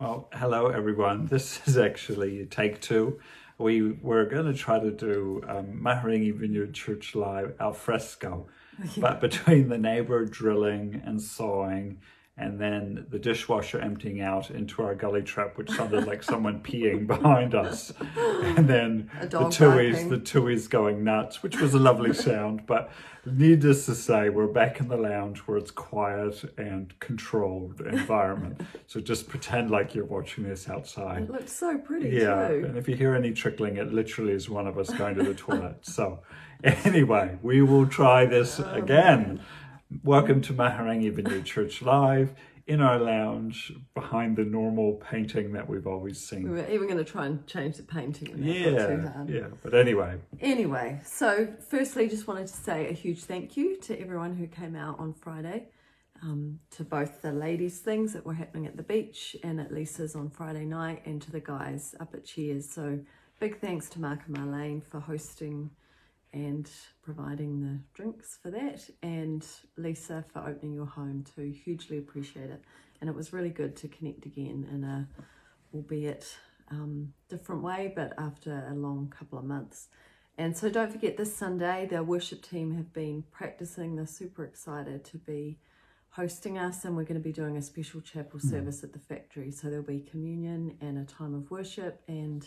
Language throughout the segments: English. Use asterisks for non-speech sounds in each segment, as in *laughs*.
Well, hello everyone. This is actually take two. We were going to try to do um, Vineyard Church Live al fresco, *laughs* but between the neighbor drilling and sawing and then the dishwasher emptying out into our gully trap, which sounded like someone *laughs* peeing behind us, and then *gasps* the tuies, the tuies going nuts, which was a lovely sound. *laughs* But needless to say, we're back in the lounge where it's quiet and controlled environment. so just pretend like you're watching this outside. It looks so pretty yeah, too. and if you hear any trickling, it literally is one of us going to the toilet. So *laughs* anyway, we will try this oh, again. Man. Welcome to Mahurangi Vineyard Church Live in our lounge behind the normal painting that we've always seen. We're even going to try and change the painting. yeah, yeah. But anyway. Anyway, so firstly, just wanted to say a huge thank you to everyone who came out on Friday. Um, to both the ladies' things that were happening at the beach and at Lisa's on Friday night, and to the guys up at Cheers. So, big thanks to Mark and Marlene for hosting and providing the drinks for that and Lisa for opening your home too. Hugely appreciate it. And it was really good to connect again in a albeit um, different way but after a long couple of months. And so don't forget this Sunday the worship team have been practicing. They're super excited to be hosting us and we're going to be doing a special chapel mm. service at the factory. So there'll be communion and a time of worship and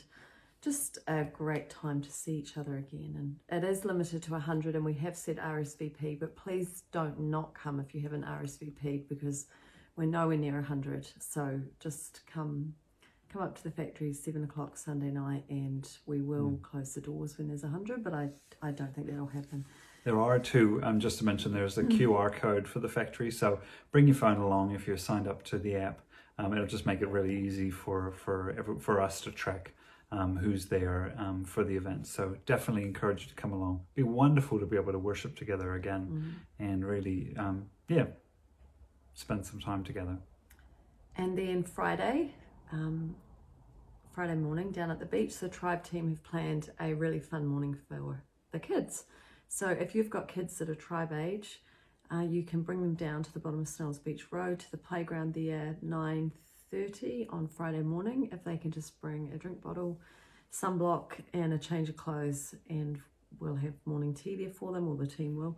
just a great time to see each other again. And it is limited to 100 and we have said RSVP, but please don't not come if you haven't RSVP because we're nowhere near 100. So just come come up to the factory 7 o'clock Sunday night and we will mm. close the doors when there's 100, but I, I don't think that'll happen. There are two, um, just to mention, there's a mm. QR code for the factory. So bring your phone along if you're signed up to the app. Um, it'll just make it really easy for, for, for us to track um, who's there um, for the event. So definitely encourage you to come along. It'd be wonderful to be able to worship together again mm-hmm. and really, um, yeah, spend some time together. And then Friday, um, Friday morning down at the beach, the tribe team have planned a really fun morning for the kids. So if you've got kids that are tribe age, uh, you can bring them down to the bottom of Snells Beach Road to the playground there, 9 30 on Friday morning if they can just bring a drink bottle, sunblock and a change of clothes and we'll have morning tea there for them or the team will.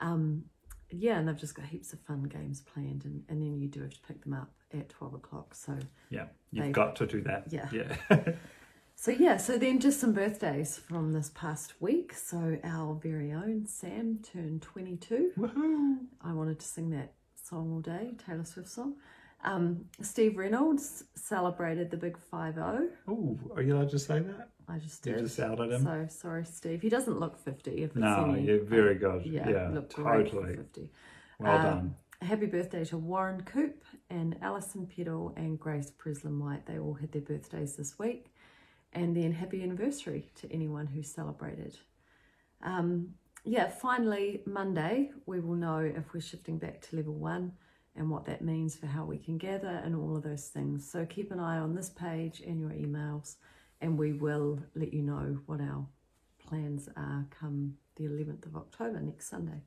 Um, yeah, and they've just got heaps of fun games planned and, and then you do have to pick them up at 12 o'clock. So yeah, you've got to do that. Yeah. Yeah. *laughs* so yeah, so then just some birthdays from this past week. So our very own Sam turned 22. Woohoo! I wanted to sing that song all day, Taylor Swift song. Um, Steve Reynolds celebrated the big 5-0. Oh, are you allowed to say that? I just did. You just outed him? So, sorry, Steve. He doesn't look 50. If it's no, any, you're very good. Yeah, yeah look totally. 50. Well um, done. Happy birthday to Warren Coop and Alison Peddle and Grace Preslin White. They all had their birthdays this week. And then happy anniversary to anyone who celebrated. Um, yeah, finally, Monday, we will know if we're shifting back to level one and what that means for how we can gather and all of those things. So keep an eye on this page and your emails and we will let you know what our plans are come the 11th of October next Sunday.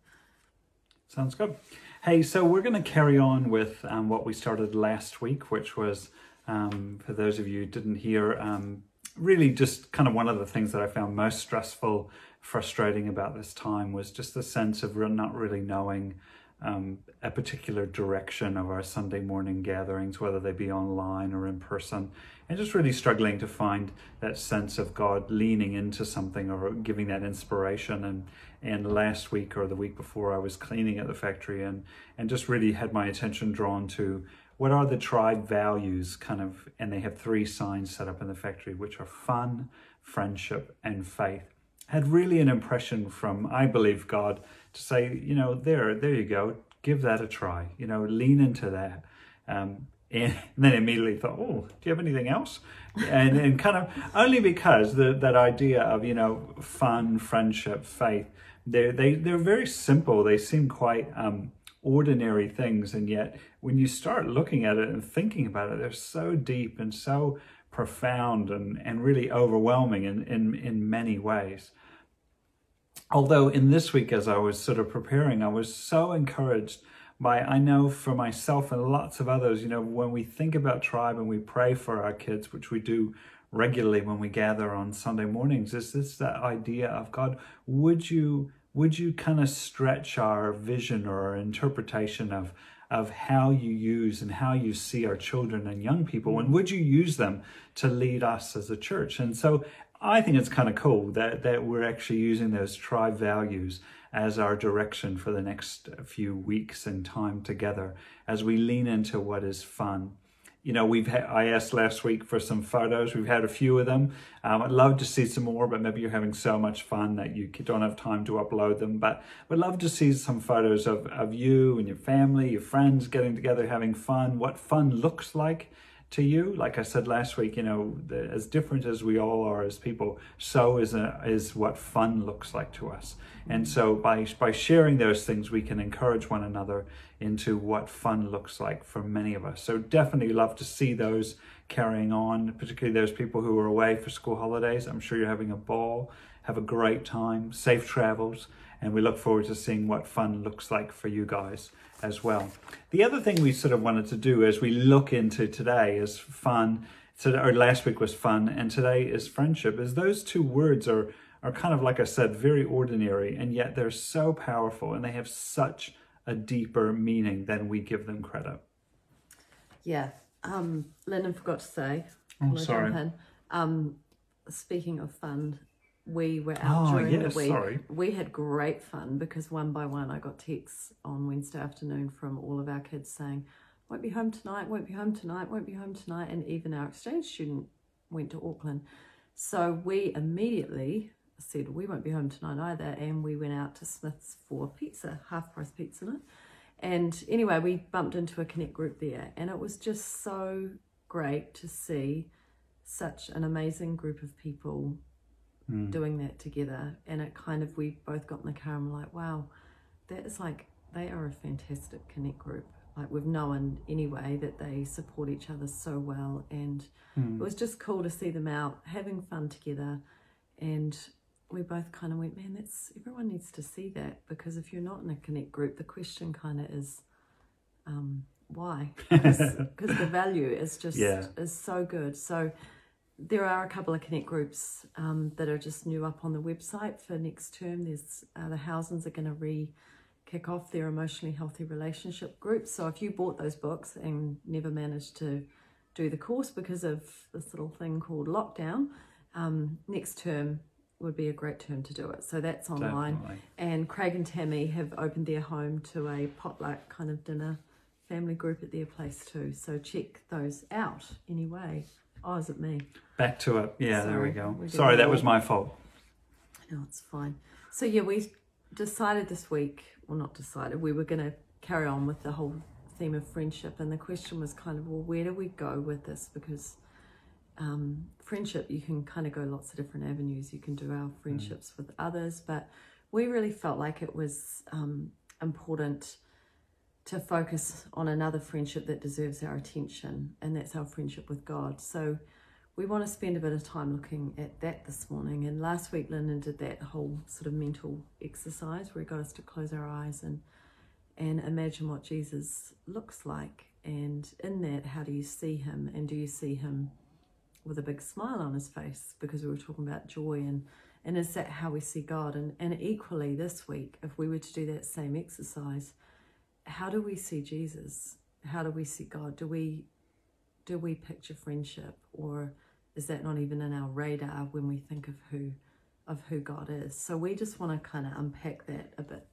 Sounds good. Hey, so we're going to carry on with um, what we started last week, which was, um, for those of you who didn't hear, um, really just kind of one of the things that I found most stressful, frustrating about this time was just the sense of not really knowing um, a particular direction of our Sunday morning gatherings, whether they be online or in person, and just really struggling to find that sense of God leaning into something or giving that inspiration. And and last week or the week before, I was cleaning at the factory and and just really had my attention drawn to what are the tribe values, kind of, and they have three signs set up in the factory, which are fun, friendship, and faith had really an impression from, I believe, God to say, you know, there, there you go, give that a try, you know, lean into that. Um, and *laughs* then immediately thought, oh, do you have anything else? And, and kind of only because the, that idea of, you know, fun, friendship, faith, they're, they, they're very simple. They seem quite um, ordinary things. And yet when you start looking at it and thinking about it, they're so deep and so profound and, and really overwhelming in, in, in many ways. Although in this week, as I was sort of preparing, I was so encouraged by I know for myself and lots of others, you know, when we think about tribe and we pray for our kids, which we do regularly when we gather on Sunday mornings, is this that idea of God, would you would you kind of stretch our vision or our interpretation of of how you use and how you see our children and young people and mm. would you use them to lead us as a church? And so i think it's kind of cool that that we're actually using those tribe values as our direction for the next few weeks and time together as we lean into what is fun you know, we've had, I asked last week for some photos. We've had a few of them. Um, I'd love to see some more, but maybe you're having so much fun that you don't have time to upload them. But we'd love to see some photos of, of you and your family, your friends getting together, having fun, what fun looks like to you. Like I said last week, you know, the, as different as we all are as people, so is a, is what fun looks like to us. And so by by sharing those things, we can encourage one another into what fun looks like for many of us. So definitely love to see those carrying on, particularly those people who are away for school holidays. I'm sure you're having a ball. Have a great time, safe travels, and we look forward to seeing what fun looks like for you guys as well. The other thing we sort of wanted to do as we look into today is fun. So our last week was fun, and today is friendship. Is those two words are are kind of like I said, very ordinary, and yet they're so powerful, and they have such a deeper meaning than we give them credit. Yeah. Um, Lyndon forgot to say. Oh, sorry. Um, speaking of fun, we were out oh, during yes, the week. Sorry. We had great fun because one by one I got texts on Wednesday afternoon from all of our kids saying, won't be home tonight, won't be home tonight, won't be home tonight. And even our exchange student went to Auckland. So we immediately said, we won't be home tonight either. And we went out to Smith's for pizza, half price pizza night. And anyway, we bumped into a Connect group there. And it was just so great to see such an amazing group of people mm. doing that together. And it kind of, we both got in the car and were like, wow, that is like, they are a fantastic Connect group. Like we've known anyway that they support each other so well. And mm. it was just cool to see them out having fun together. And we both kind of went, man, that's everyone needs to see that because if you're not in a Connect group, the question kind of is, um, why? *laughs* Because the value is just yeah. is so good. So there are a couple of Connect groups um, that are just new up on the website for next term. There's uh, the Housens are going to re kick off their emotionally healthy relationship group. So if you bought those books and never managed to do the course because of this little thing called lockdown, um, next term would be a great term to do it. So that's online. Definitely. And Craig and Tammy have opened their home to a potluck kind of dinner family group at their place too. So check those out anyway. Oh, is it me? Back to it. Yeah, Sorry, there we go. Sorry, that was my fault. No, it's fine. So yeah, we decided this week, well not decided, we were going to carry on with the whole theme of friendship. And the question was kind of, well, where do we go with this? Because um, friendship, you can kind of go lots of different avenues. You can do our friendships mm. with others, but we really felt like it was um, important to focus on another friendship that deserves our attention, and that's our friendship with God. So we want to spend a bit of time looking at that this morning. And last week, Lyndon did that whole sort of mental exercise where he got us to close our eyes and and imagine what Jesus looks like. And in that, how do you see him? And do you see him with a big smile on his face? Because we were talking about joy and and is that how we see God? And and equally this week, if we were to do that same exercise, how do we see Jesus? How do we see God? Do we do we picture friendship or is that not even in our radar when we think of who of who God is? So we just want to kind of unpack that a bit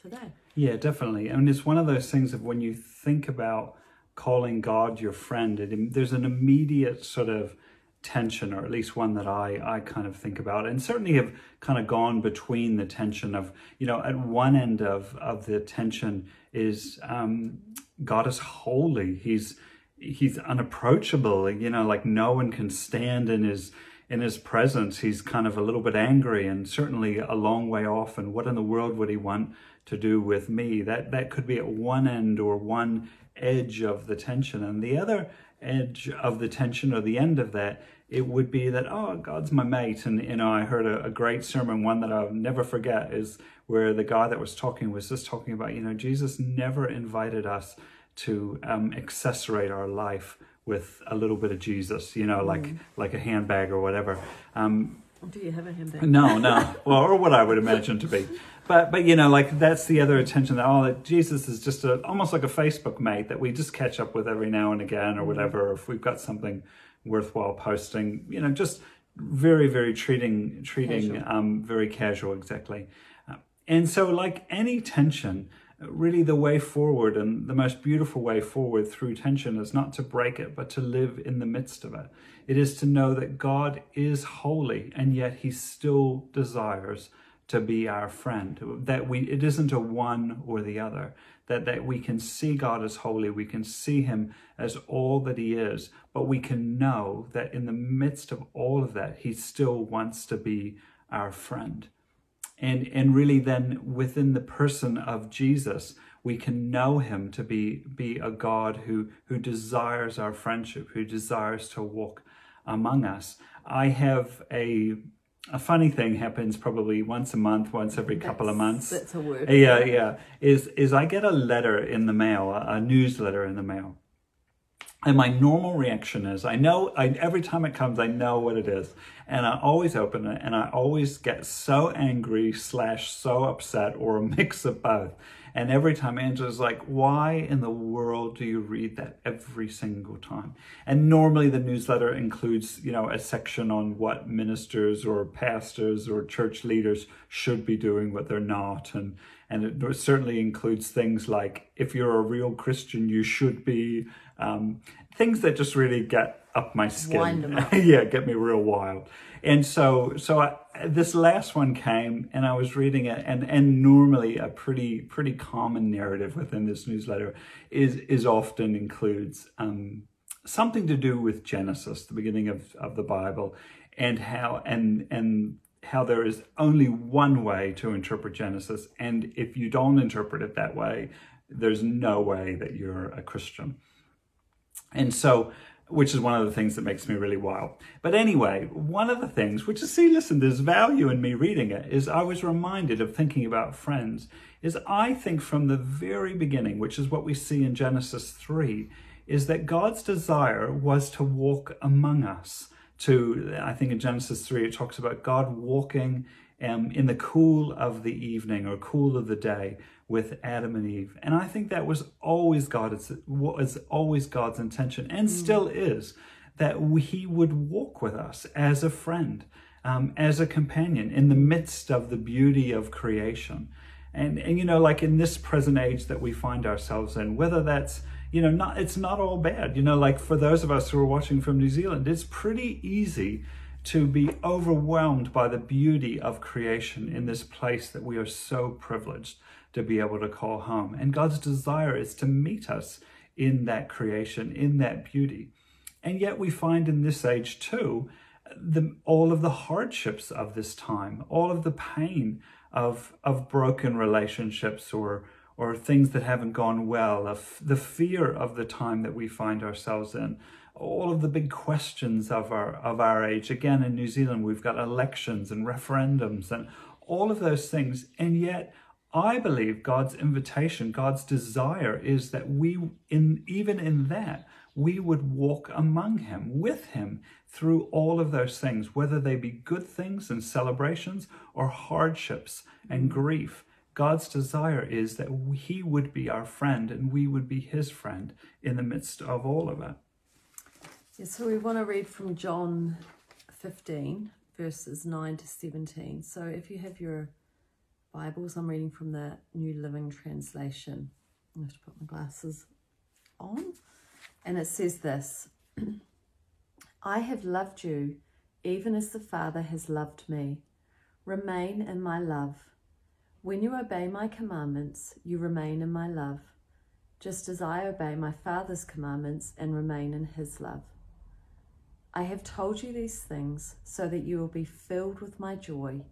today. Yeah, definitely. I mean, it's one of those things of when you think about calling God your friend, it, there's an immediate sort of tension, or at least one that I, I kind of think about, and certainly have kind of gone between the tension of, you know, at one end of, of the tension is um, God is holy. He's he's unapproachable. You know, like no one can stand in his in his presence. He's kind of a little bit angry and certainly a long way off. And what in the world would he want to do with me? That that could be at one end or one edge of the tension. And the other edge of the tension or the end of that, it would be that, oh, God's my mate. And, you know, I heard a, a great sermon, one that I'll never forget, is where the guy that was talking was just talking about, you know, Jesus never invited us to um, accessorate our life with a little bit of Jesus, you know, like mm. like a handbag or whatever. Um, Do you have a handbag? No, no. well, or what I would imagine to be. But but you know, like that's the other attention that oh, that Jesus is just a almost like a Facebook mate that we just catch up with every now and again or mm. whatever. If we've got something worthwhile posting, you know, just very very treating treating um very casual exactly. Uh, and so like any tension really the way forward and the most beautiful way forward through tension is not to break it, but to live in the midst of it. It is to know that God is holy and yet he still desires to be our friend. That we it isn't a one or the other. That that we can see God as holy, we can see him as all that he is, but we can know that in the midst of all of that, he still wants to be our friend. And and really then within the person of Jesus we can know him to be be a God who who desires our friendship who desires to walk among us. I have a a funny thing happens probably once a month once every that's, couple of months that's a word yeah yeah is is i get a letter in the mail a, a newsletter in the mail and my normal reaction is, I know, I, every time it comes, I know what it is. And I always open it and I always get so angry slash so upset or a mix of both. And every time Angela's like, why in the world do you read that every single time? And normally the newsletter includes, you know, a section on what ministers or pastors or church leaders should be doing, what they're not. And, and it certainly includes things like, if you're a real Christian, you should be, um, things that just really get up my skin. *laughs* yeah, get me real wild. And so, so I, this last one came, and I was reading it, and and normally a pretty pretty common narrative within this newsletter is is often includes um, something to do with Genesis, the beginning of of the Bible, and how and and how there is only one way to interpret Genesis, and if you don't interpret it that way, there's no way that you're a Christian. And so, which is one of the things that makes me really wild. But anyway, one of the things, which is, see, listen, there's value in me reading it, is I was reminded of thinking about friends, is I think from the very beginning, which is what we see in Genesis 3, is that God's desire was to walk among us. To, I think in Genesis 3, it talks about God walking um, in the cool of the evening or cool of the day with Adam and Eve. And I think that was always God's was always God's intention and mm. still is that he would walk with us as a friend, um, as a companion in the midst of the beauty of creation. And, and you know, like in this present age that we find ourselves in, whether that's you know, not it's not all bad. You know, like for those of us who are watching from New Zealand, it's pretty easy to be overwhelmed by the beauty of creation in this place that we are so privileged to be able to call home. And God's desire is to meet us in that creation, in that beauty. And yet we find in this age too, the, all of the hardships of this time, all of the pain of, of broken relationships or, or things that haven't gone well, of the fear of the time that we find ourselves in, all of the big questions of our of our age. Again, in New Zealand, we've got elections and referendums and all of those things, and yet I believe God's invitation, God's desire is that we, in even in that, we would walk among Him, with Him, through all of those things, whether they be good things and celebrations or hardships and grief. God's desire is that He would be our friend and we would be His friend in the midst of all of it. Yeah, so we want to read from John 15, verses 9 to 17. So if you have your Bibles. I'm reading from the New Living Translation. I have to put my glasses on. And it says this *clears throat* I have loved you even as the Father has loved me. Remain in my love. When you obey my commandments, you remain in my love, just as I obey my Father's commandments and remain in his love. I have told you these things so that you will be filled with my joy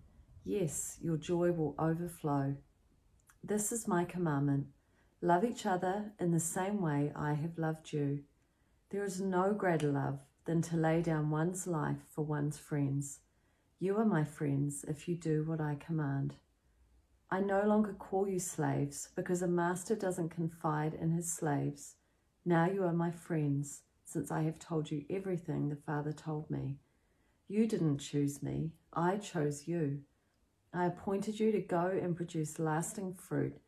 Yes, your joy will overflow. This is my commandment Love each other in the same way I have loved you. There is no greater love than to lay down one's life for one's friends. You are my friends if you do what I command. I no longer call you slaves because a master doesn't confide in his slaves. Now you are my friends since I have told you everything the Father told me. You didn't choose me, I chose you. I appointed you to go and produce lasting fruit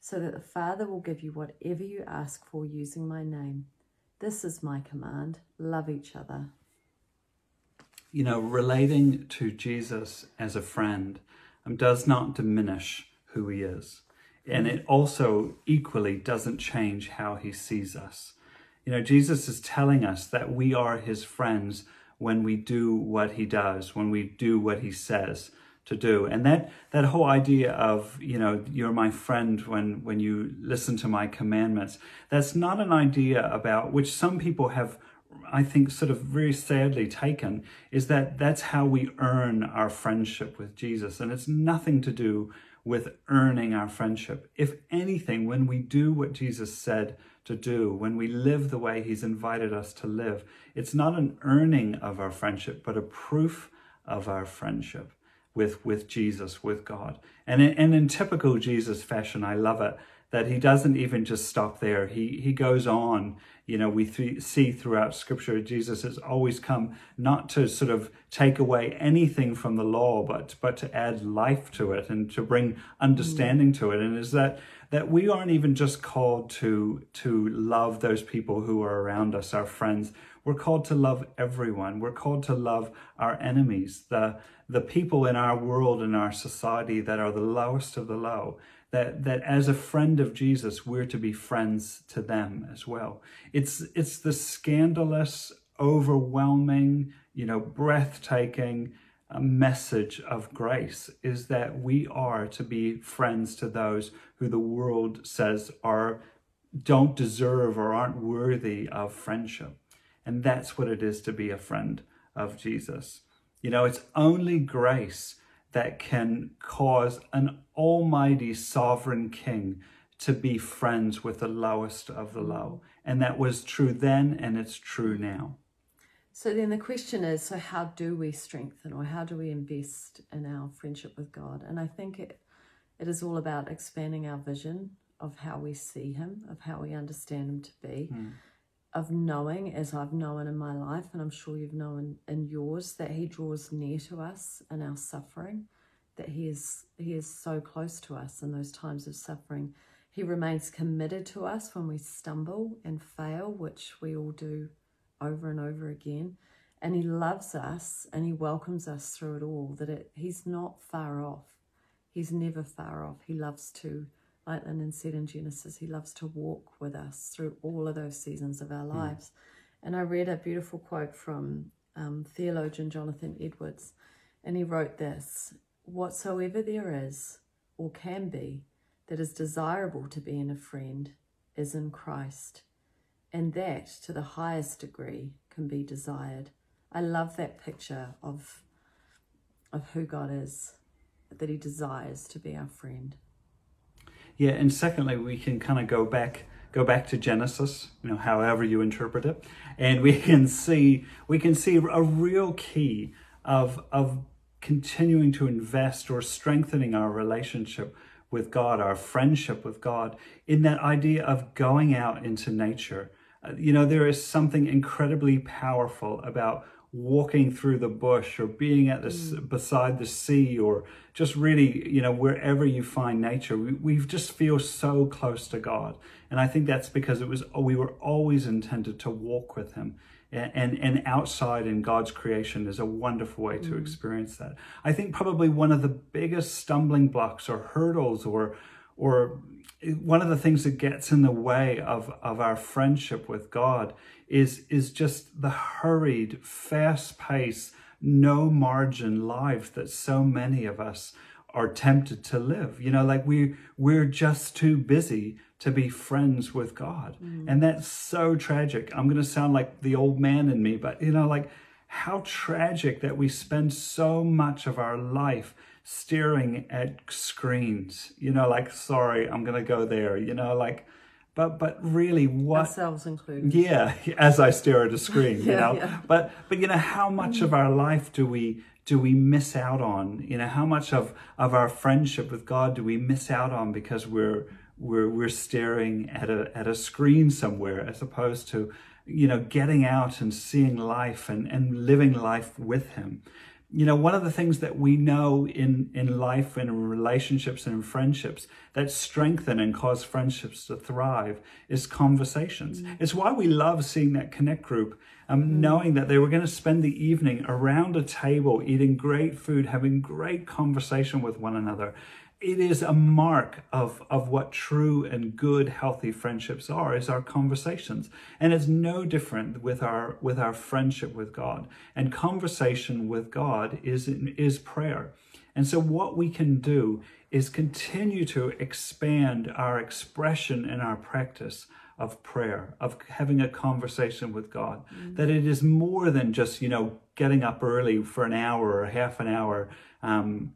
so that the Father will give you whatever you ask for using my name. This is my command love each other. You know, relating to Jesus as a friend um, does not diminish who he is. And it also equally doesn't change how he sees us. You know, Jesus is telling us that we are his friends when we do what he does, when we do what he says to do. And that that whole idea of, you know, you're my friend when when you listen to my commandments, that's not an idea about which some people have I think sort of very sadly taken is that that's how we earn our friendship with Jesus and it's nothing to do with earning our friendship. If anything, when we do what Jesus said to do, when we live the way he's invited us to live, it's not an earning of our friendship, but a proof of our friendship with, with Jesus, with God. And in, and in typical Jesus fashion, I love it that he doesn't even just stop there. He, he goes on. You know, we th- see throughout scripture, Jesus has always come not to sort of take away anything from the law, but, but to add life to it and to bring understanding mm. to it. And is that, that we aren't even just called to, to love those people who are around us, our friends. We're called to love everyone. We're called to love our enemies, the, the people in our world and our society that are the lowest of the low that that as a friend of Jesus we're to be friends to them as well it's it's the scandalous overwhelming you know breathtaking message of grace is that we are to be friends to those who the world says are don't deserve or aren't worthy of friendship and that's what it is to be a friend of Jesus you know, it's only grace that can cause an almighty sovereign king to be friends with the lowest of the low. And that was true then and it's true now. So then the question is so how do we strengthen or how do we invest in our friendship with God? And I think it it is all about expanding our vision of how we see him, of how we understand him to be. Mm of knowing, as I've known in my life, and I'm sure you've known in yours, that He draws near to us in our suffering, that He is He is so close to us in those times of suffering. He remains committed to us when we stumble and fail, which we all do over and over again. And He loves us and He welcomes us through it all, that it, He's not far off. He's never far off. He loves to like Lyndon said in Genesis, He loves to walk with us through all of those seasons of our hmm. lives. Mm. And I read a beautiful quote from um, theologian Jonathan Edwards, and he wrote this Whatsoever there is or can be that is desirable to be in a friend is in Christ, and that to the highest degree can be desired. I love that picture of, of who God is, that He desires to be our friend. Yeah, and secondly, we can kind of go back go back to Genesis, you know, however you interpret it, and we can see we can see a real key of of continuing to invest or strengthening our relationship with God, our friendship with God, in that idea of going out into nature. You know, there is something incredibly powerful about walking through the bush or being at the mm. beside the sea or just really you know wherever you find nature we, we just feel so close to god and i think that's because it was we were always intended to walk with him and and, and outside in god's creation is a wonderful way to mm. experience that i think probably one of the biggest stumbling blocks or hurdles or or one of the things that gets in the way of, of our friendship with God is, is just the hurried, fast paced, no margin life that so many of us are tempted to live. You know, like we we're just too busy to be friends with God. Mm. And that's so tragic. I'm going to sound like the old man in me, but you know, like how tragic that we spend so much of our life staring at screens, you know, like, sorry, I'm going to go there, you know, like but but really what ourselves included. yeah, *laughs* as I stare at a screen, *laughs* you know. yeah. But but you know, how much of our life do we do we miss out on? You know, how much of of our friendship with God do we miss out on because we're we're we're staring at a at a screen somewhere as opposed to you know getting out and seeing life and and living life with Him. You know, one of the things that we know in in life and in relationships and in friendships that strengthen and cause friendships to thrive is conversations. It's why we love seeing that connect group, um, knowing that they were going to spend the evening around a table, eating great food, having great conversation with one another. It is a mark of, of what true and good, healthy friendships are, is our conversations. And it's no different with our with our friendship with God. And conversation with God is is prayer. And so, what we can do is continue to expand our expression and our practice of prayer, of having a conversation with God. That it is more than just, you know, getting up early for an hour or half an hour. Um,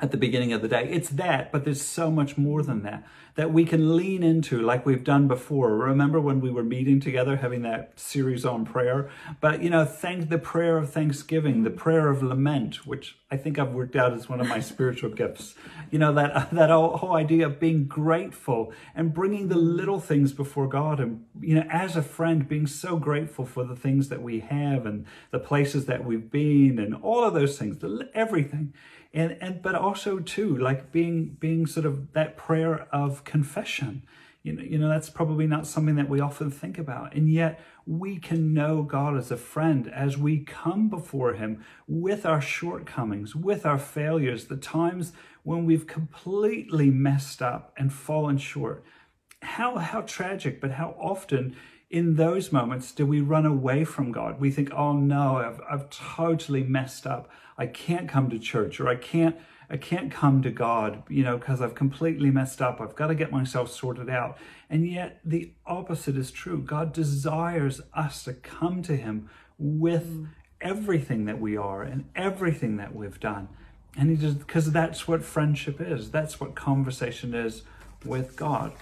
at the beginning of the day. It's that, but there's so much more than that that we can lean into like we've done before. Remember when we were meeting together having that series on prayer? But you know, thank the prayer of thanksgiving, the prayer of lament, which I think I've worked out as one of my *laughs* spiritual gifts. You know, that *laughs* that whole, whole idea of being grateful and bringing the little things before God and you know, as a friend being so grateful for the things that we have and the places that we've been and all of those things, the, everything and and but also too like being being sort of that prayer of confession. You know you know that's probably not something that we often think about. And yet we can know God as a friend as we come before him with our shortcomings with our failures the times when we've completely messed up and fallen short how how tragic but how often in those moments do we run away from God? We think, oh no, I've, I've totally messed up. I can't come to church or I can't I can't come to God, you know, because I've completely messed up. I've got to get myself sorted out. And yet the opposite is true. God desires us to come to him with mm. everything that we are and everything that we've done. And he just because that's what friendship is. That's what conversation is with God.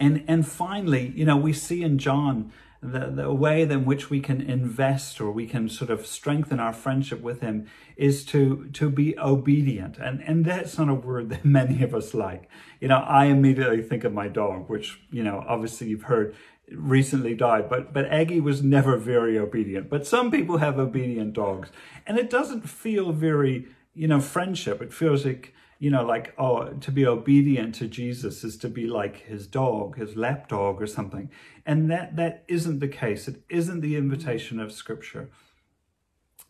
And and finally, you know, we see in John the, the way in which we can invest or we can sort of strengthen our friendship with him is to to be obedient. And and that's not a word that *laughs* many of us like. You know, I immediately think of my dog, which, you know, obviously you've heard recently died, but but Aggie was never very obedient. But some people have obedient dogs. And it doesn't feel very, you know, friendship. It feels like you know, like, oh, to be obedient to Jesus is to be like his dog, his lap dog or something. And that, that isn't the case. It isn't the invitation of scripture.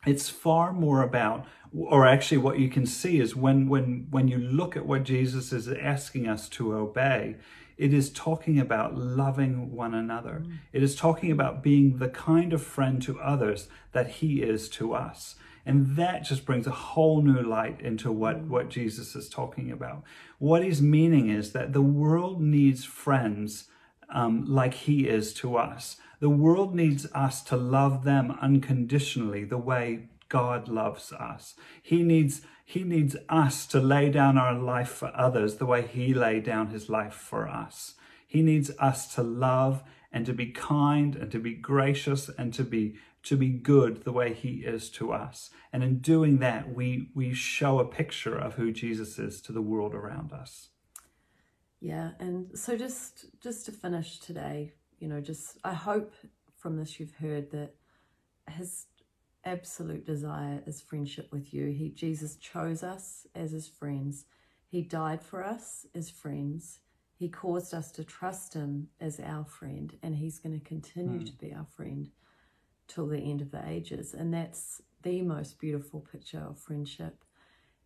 It's far more about, or actually what you can see is when, when, when you look at what Jesus is asking us to obey, it is talking about loving one another. Mm. It is talking about being the kind of friend to others that he is to us. And that just brings a whole new light into what, what Jesus is talking about. What he's meaning is that the world needs friends um, like he is to us. The world needs us to love them unconditionally the way God loves us. He needs he needs us to lay down our life for others the way he laid down his life for us. He needs us to love and to be kind and to be gracious and to be to be good the way he is to us. And in doing that, we we show a picture of who Jesus is to the world around us. Yeah, and so just just to finish today, you know, just I hope from this you've heard that his absolute desire is friendship with you. He Jesus chose us as his friends. He died for us as friends. He caused us to trust him as our friend, and he's going to continue hmm. to be our friend till the end of the ages. And that's the most beautiful picture of friendship.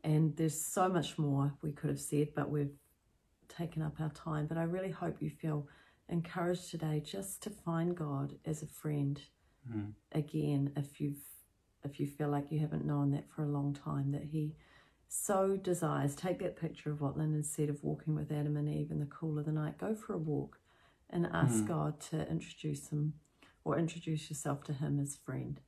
And there's so much more we could have said, but we've taken up our time. But I really hope you feel encouraged today just to find God as a friend mm. again if you've if you feel like you haven't known that for a long time, that he so desires. Take that picture of what Lyndon said of walking with Adam and Eve in the cool of the night. Go for a walk and ask mm. God to introduce him or introduce yourself to him as friend.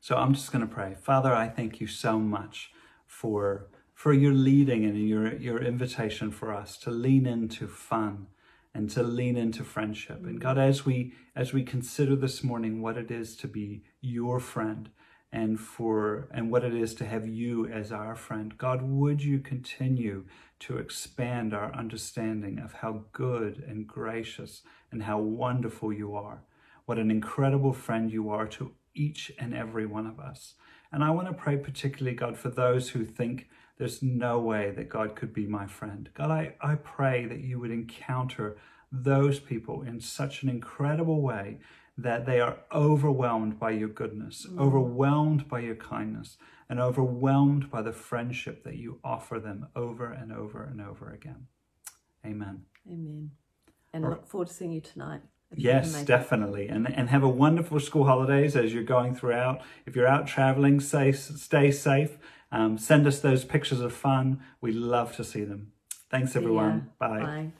So I'm just going to pray. Father, I thank you so much for for your leading and your your invitation for us to lean into fun and to lean into friendship. And God, as we as we consider this morning what it is to be your friend and for and what it is to have you as our friend, God, would you continue to expand our understanding of how good and gracious and how wonderful you are. What an incredible friend you are to each and every one of us. And I want to pray particularly, God, for those who think there's no way that God could be my friend. God, I, I pray that you would encounter those people in such an incredible way that they are overwhelmed by your goodness, mm. overwhelmed by your kindness, and overwhelmed by the friendship that you offer them over and over and over again. Amen. Amen. And look forward to seeing you tonight. Yes, definitely. And, and have a wonderful school holidays as you're going throughout. If you're out traveling, stay, stay safe. Um, send us those pictures of fun. We love to see them. Thanks, everyone. Bye. Bye.